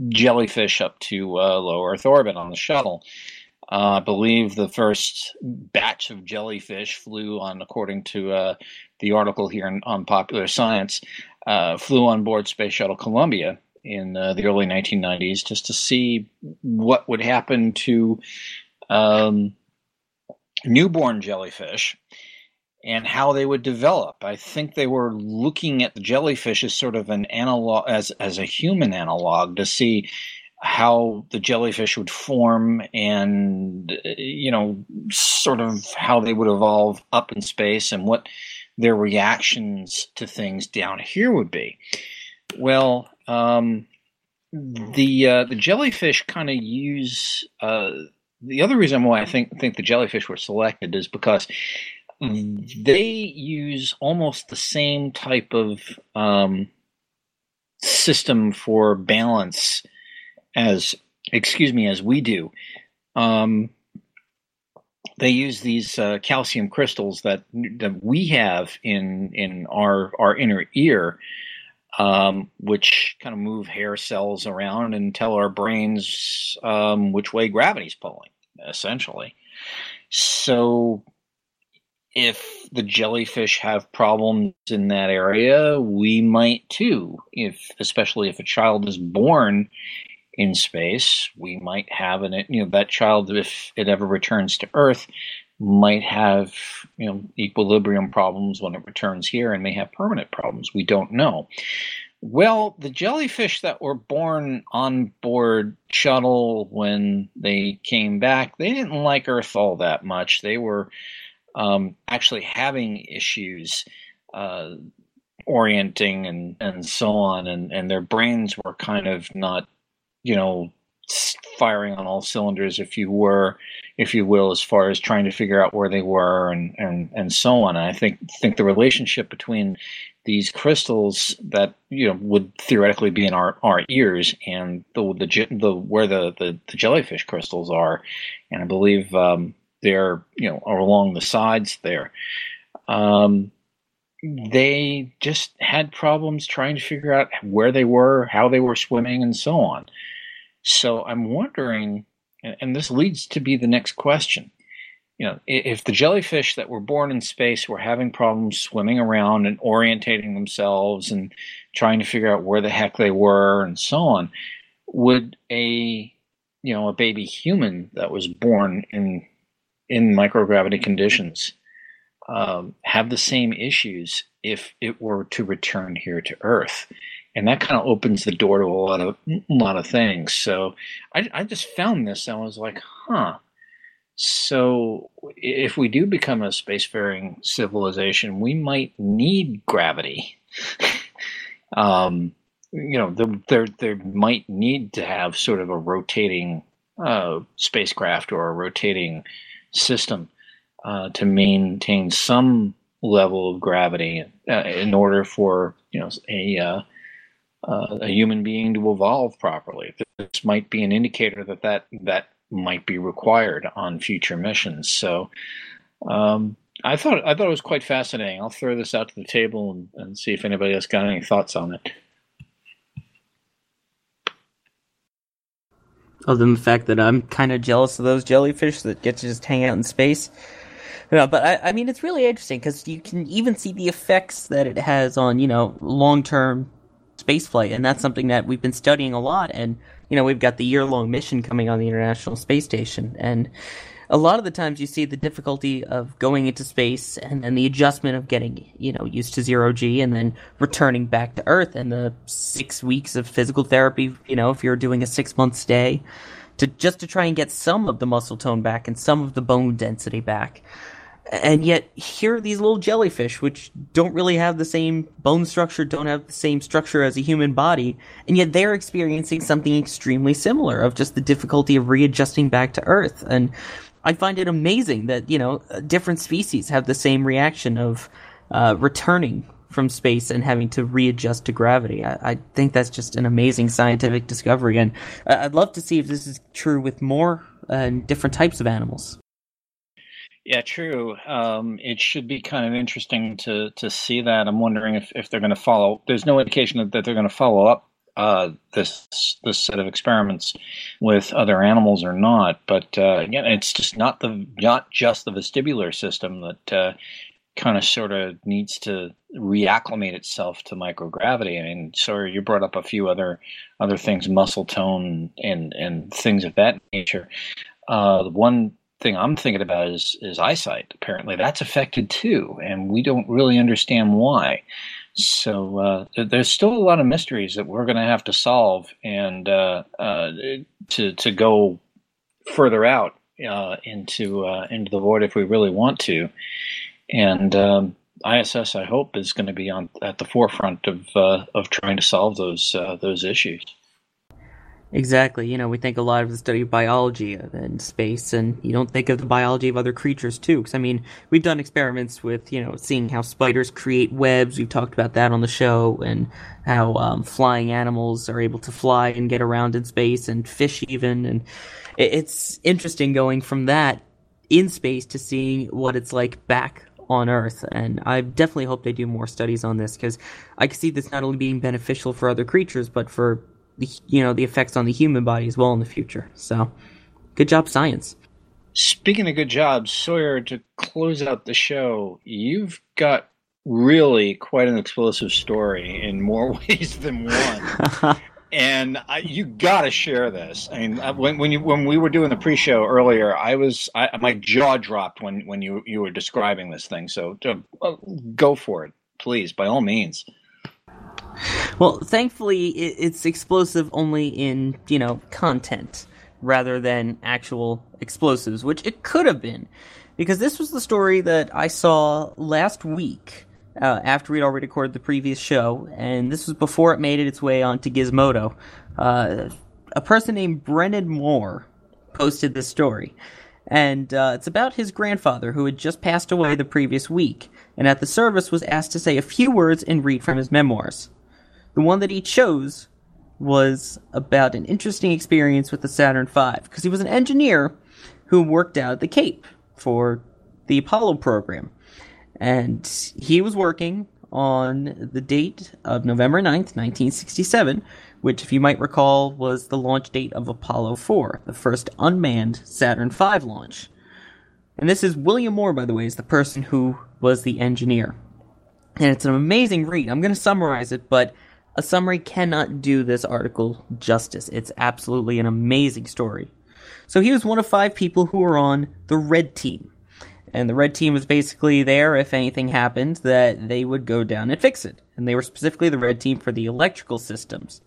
jellyfish up to uh, low Earth orbit on the shuttle. Uh, I believe the first batch of jellyfish flew on, according to uh, the article here in, on Popular Science, uh, flew on board Space Shuttle Columbia in the early 1990s just to see what would happen to um, newborn jellyfish and how they would develop. I think they were looking at the jellyfish as sort of an analog, as as a human analog, to see how the jellyfish would form and you know sort of how they would evolve up in space and what their reactions to things down here would be. Well, um, the uh, the jellyfish kind of use uh, the other reason why I think think the jellyfish were selected is because they use almost the same type of um, system for balance as excuse me as we do. Um, they use these uh, calcium crystals that that we have in in our our inner ear, um, which kind of move hair cells around and tell our brains um, which way gravity's pulling, essentially. So if the jellyfish have problems in that area, we might too. If especially if a child is born in space, we might have an you know that child if it ever returns to Earth might have you know equilibrium problems when it returns here and may have permanent problems. We don't know. Well, the jellyfish that were born on board shuttle when they came back, they didn't like Earth all that much. They were um, actually having issues uh, orienting and, and so on, and, and their brains were kind of not, you know, firing on all cylinders, if you were, if you will, as far as trying to figure out where they were and and and so on. And I think think the relationship between these crystals that you know would theoretically be in our, our ears and the the, the where the, the, the jellyfish crystals are, and I believe um, they're you know or along the sides there. Um, they just had problems trying to figure out where they were, how they were swimming, and so on. So I'm wondering, and this leads to be the next question. You know, if the jellyfish that were born in space were having problems swimming around and orientating themselves and trying to figure out where the heck they were and so on, would a you know a baby human that was born in in microgravity conditions um, have the same issues if it were to return here to Earth, and that kind of opens the door to a lot of a lot of things. So I, I just found this and I was like, huh. So if we do become a spacefaring civilization, we might need gravity. [laughs] um, you know, there there might need to have sort of a rotating uh, spacecraft or a rotating system uh, to maintain some level of gravity uh, in order for you know a uh, uh, a human being to evolve properly. This might be an indicator that that that might be required on future missions. So. Um, I thought I thought it was quite fascinating. I'll throw this out to the table and, and see if anybody else got any thoughts on it. Other than the fact that I'm kind of jealous of those jellyfish that get to just hang out in space. No, but I, I mean, it's really interesting because you can even see the effects that it has on, you know, long term spaceflight. And that's something that we've been studying a lot. And, you know, we've got the year long mission coming on the International Space Station. And a lot of the times you see the difficulty of going into space and then the adjustment of getting, you know, used to zero G and then returning back to Earth and the six weeks of physical therapy, you know, if you're doing a six month stay to just to try and get some of the muscle tone back and some of the bone density back. And yet, here are these little jellyfish, which don't really have the same bone structure, don't have the same structure as a human body, and yet they're experiencing something extremely similar of just the difficulty of readjusting back to Earth. And I find it amazing that, you know, different species have the same reaction of uh, returning from space and having to readjust to gravity. I, I, think that's just an amazing scientific discovery, and I'd love to see if this is true with more uh, different types of animals. Yeah, true. Um, it should be kind of interesting to to see that. I'm wondering if, if they're going to follow. There's no indication that, that they're going to follow up uh, this this set of experiments with other animals or not. But uh, again, it's just not the not just the vestibular system that uh, kind of sort of needs to reacclimate itself to microgravity. I mean, sorry, you brought up a few other other things, muscle tone and and things of that nature. Uh, the one thing I'm thinking about is is eyesight. Apparently, that's affected too, and we don't really understand why. So uh, there's still a lot of mysteries that we're going to have to solve, and uh, uh, to to go further out uh, into uh, into the void if we really want to. And um, ISS, I hope, is going to be on at the forefront of uh, of trying to solve those those issues. Exactly. You know, we think a lot of the study of biology and space, and you don't think of the biology of other creatures too. Because I mean, we've done experiments with you know seeing how spiders create webs. We've talked about that on the show, and how um, flying animals are able to fly and get around in space, and fish even. And it's interesting going from that in space to seeing what it's like back on Earth. And I definitely hope they do more studies on this because I can see this not only being beneficial for other creatures, but for the you know the effects on the human body as well in the future. So, good job, science. Speaking of good jobs, Sawyer, to close out the show, you've got really quite an explosive story in more [laughs] ways than one. [laughs] and I, you got to share this. I mean, uh, when when you when we were doing the pre-show earlier, I was I, my jaw dropped when when you you were describing this thing. So uh, go for it, please, by all means. Well, thankfully, it's explosive only in, you know, content rather than actual explosives, which it could have been. Because this was the story that I saw last week uh, after we'd already recorded the previous show, and this was before it made its way onto Gizmodo. Uh, a person named Brennan Moore posted this story. And uh, it's about his grandfather who had just passed away the previous week, and at the service was asked to say a few words and read from his memoirs. The one that he chose was about an interesting experience with the Saturn V because he was an engineer who worked out at the Cape for the Apollo program. And he was working on the date of November 9th, 1967, which, if you might recall, was the launch date of Apollo 4, the first unmanned Saturn V launch. And this is William Moore, by the way, is the person who was the engineer. And it's an amazing read. I'm going to summarize it, but a summary cannot do this article justice. It's absolutely an amazing story. So he was one of five people who were on the red team. And the red team was basically there if anything happened that they would go down and fix it. And they were specifically the red team for the electrical systems.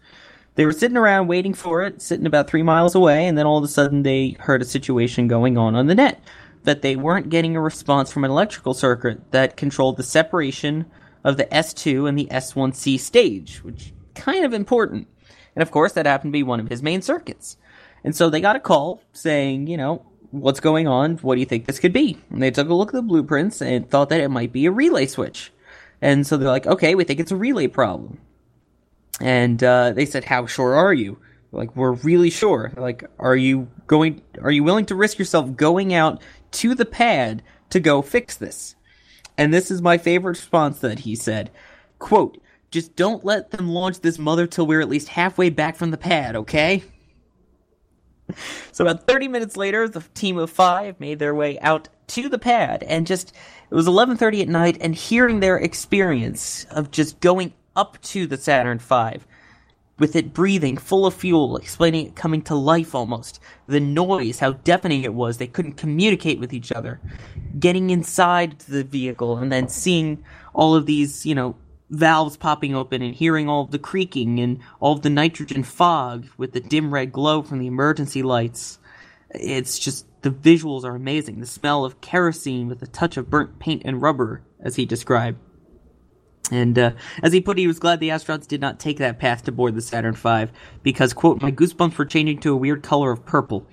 They were sitting around waiting for it, sitting about three miles away, and then all of a sudden they heard a situation going on on the net. That they weren't getting a response from an electrical circuit that controlled the separation of the S2 and the S1C stage, which kind of important. And of course, that happened to be one of his main circuits. And so they got a call saying, you know, what's going on? What do you think this could be? And they took a look at the blueprints and thought that it might be a relay switch. And so they're like, okay, we think it's a relay problem. And uh, they said, how sure are you? like, we're really sure. like, are you going? Are you willing to risk yourself going out to the pad to go fix this? And this is my favorite response that he said. Quote, just don't let them launch this mother till we're at least halfway back from the pad, okay? [laughs] So about 30 minutes later, the team of five made their way out to the pad, and just it was 11:30 at night, and hearing their experience of just going up to the Saturn V, with it breathing, full of fuel, explaining it coming to life almost. The noise, how deafening it was, they couldn't communicate with each other. Getting inside the vehicle and then seeing all of these, you know, valves popping open and hearing all the creaking and all the nitrogen fog with the dim red glow from the emergency lights. It's just the visuals are amazing. The smell of kerosene with a touch of burnt paint and rubber, as he described. And uh, as he put it, he was glad the astronauts did not take that path to board the Saturn V because, quote, my goosebumps were changing to a weird color of purple.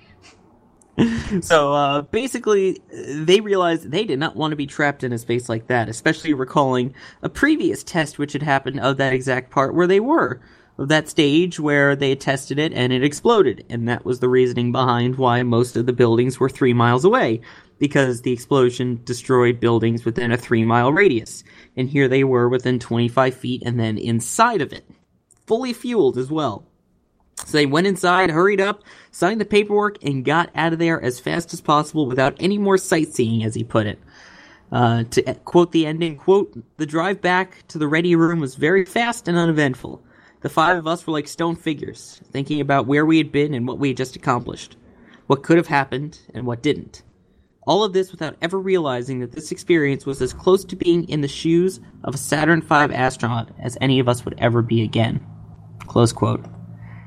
[laughs] so uh, basically, they realized they did not want to be trapped in a space like that, especially recalling a previous test which had happened of that exact part where they were, of that stage where they had tested it and it exploded. And that was the reasoning behind why most of the buildings were three miles away, because the explosion destroyed buildings within a three mile radius. And here they were within 25 feet and then inside of it, fully fueled as well. So they went inside, hurried up, signed the paperwork, and got out of there as fast as possible without any more sightseeing, as he put it. Uh, to quote the ending, quote, the drive back to the ready room was very fast and uneventful. The five of us were like stone figures, thinking about where we had been and what we had just accomplished, what could have happened and what didn't. All of this without ever realizing that this experience was as close to being in the shoes of a Saturn V astronaut as any of us would ever be again. Close quote.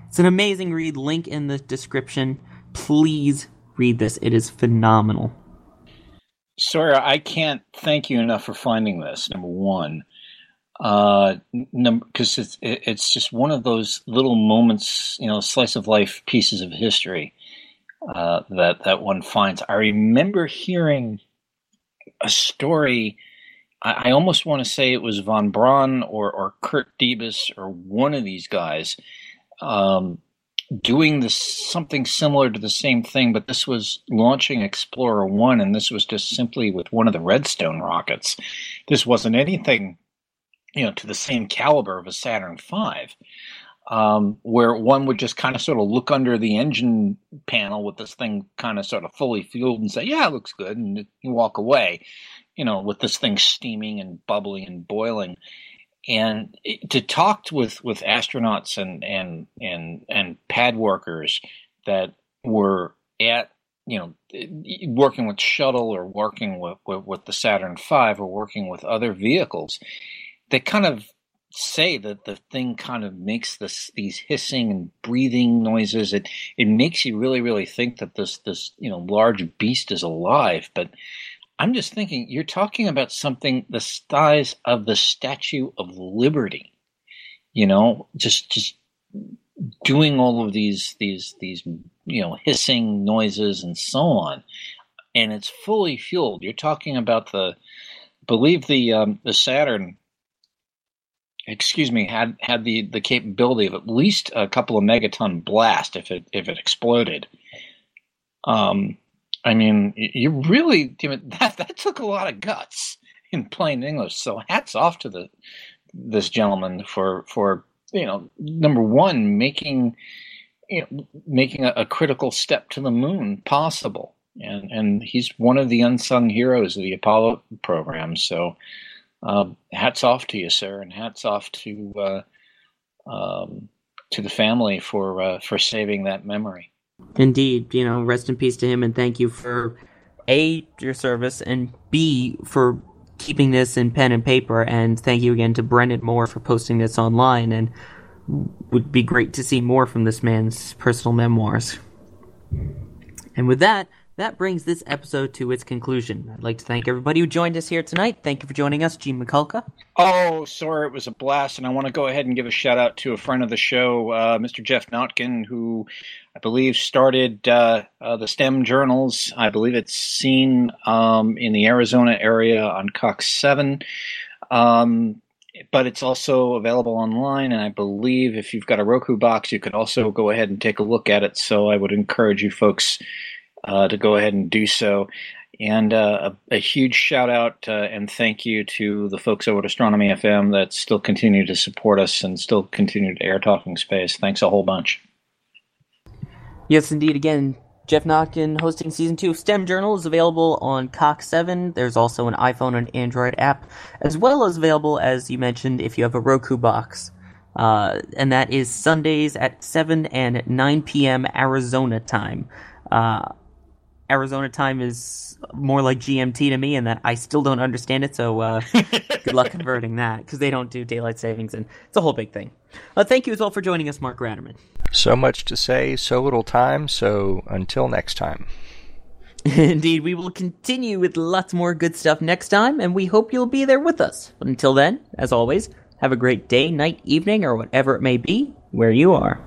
It's an amazing read. Link in the description. Please read this. It is phenomenal. Sawyer, I can't thank you enough for finding this. Number one, uh, because it's it's just one of those little moments, you know, slice of life pieces of history uh, that that one finds. I remember hearing a story. I, I almost want to say it was von Braun or or Kurt Debus or one of these guys um, doing this something similar to the same thing, but this was launching Explorer One, and this was just simply with one of the Redstone rockets. This wasn't anything, you know, to the same caliber of a Saturn V. Um, where one would just kind of sort of look under the engine panel with this thing kind of sort of fully fueled and say, "Yeah, it looks good," and you walk away, you know, with this thing steaming and bubbling and boiling. And to talk with with astronauts and and and and pad workers that were at you know working with shuttle or working with, with, with the Saturn V or working with other vehicles, they kind of say that the thing kind of makes this these hissing and breathing noises. It it makes you really really think that this this you know large beast is alive, but I'm just thinking, you're talking about something the size of the Statue of Liberty. You know, just just doing all of these these these you know hissing noises and so on, and it's fully fueled. You're talking about the, believe the um, the Saturn. Excuse me, had had the the capability of at least a couple of megaton blast if it if it exploded. Um, I mean, you really [laughs] that that took a lot of guts in plain English. So hats off to the this gentleman for for you know number one making you know making a, a critical step to the moon possible, and and he's one of the unsung heroes of the Apollo program. So uh, hats off to you, sir, and hats off to uh, um, to the family for uh, for saving that memory. Indeed, you know, rest in peace to him, and thank you for a your service, and b for keeping this in pen and paper, and thank you again to Brendan Moore for posting this online, and would be great to see more from this man's personal memoirs. And with that, that brings this episode to its conclusion. I'd like to thank everybody who joined us here tonight. Thank you for joining us, Gene Mikulka. Oh, sorry, it was a blast, and I want to go ahead and give a shout out to a friend of the show, uh, Mr. Geoff Notkin, who I believe started uh, uh, the STEM journals. I believe it's seen um, in the Arizona area on Cox Seven. Um, but it's also available online. And I believe if you've got a Roku box, you could also go ahead and take a look at it. So I would encourage you folks uh, to go ahead and do so. And uh, a, a, huge shout out uh, and thank you to the folks over at Astronomy FM that still continue to support us and still continue to air Talking Space. Thanks a whole bunch. Yes, indeed. Again, Geoff Notkin hosting season two of STEM Journal is available on Cox 7. There's also an iPhone and Android app, as well as available, as you mentioned, if you have a Roku box. Uh, and that is Sundays at 7 and 9 p.m. Arizona time. Uh, Arizona time is more like GMT to me, and that I still don't understand it. So uh, [laughs] good luck converting that because they don't do daylight savings, and it's a whole big thing. Uh, thank you as well for joining us, Mark Ratterman. So much to say, so little time. So until next time. [laughs] Indeed, we will continue with lots more good stuff next time, and we hope you'll be there with us. But until then, as always, have a great day, night, evening, or whatever it may be where you are.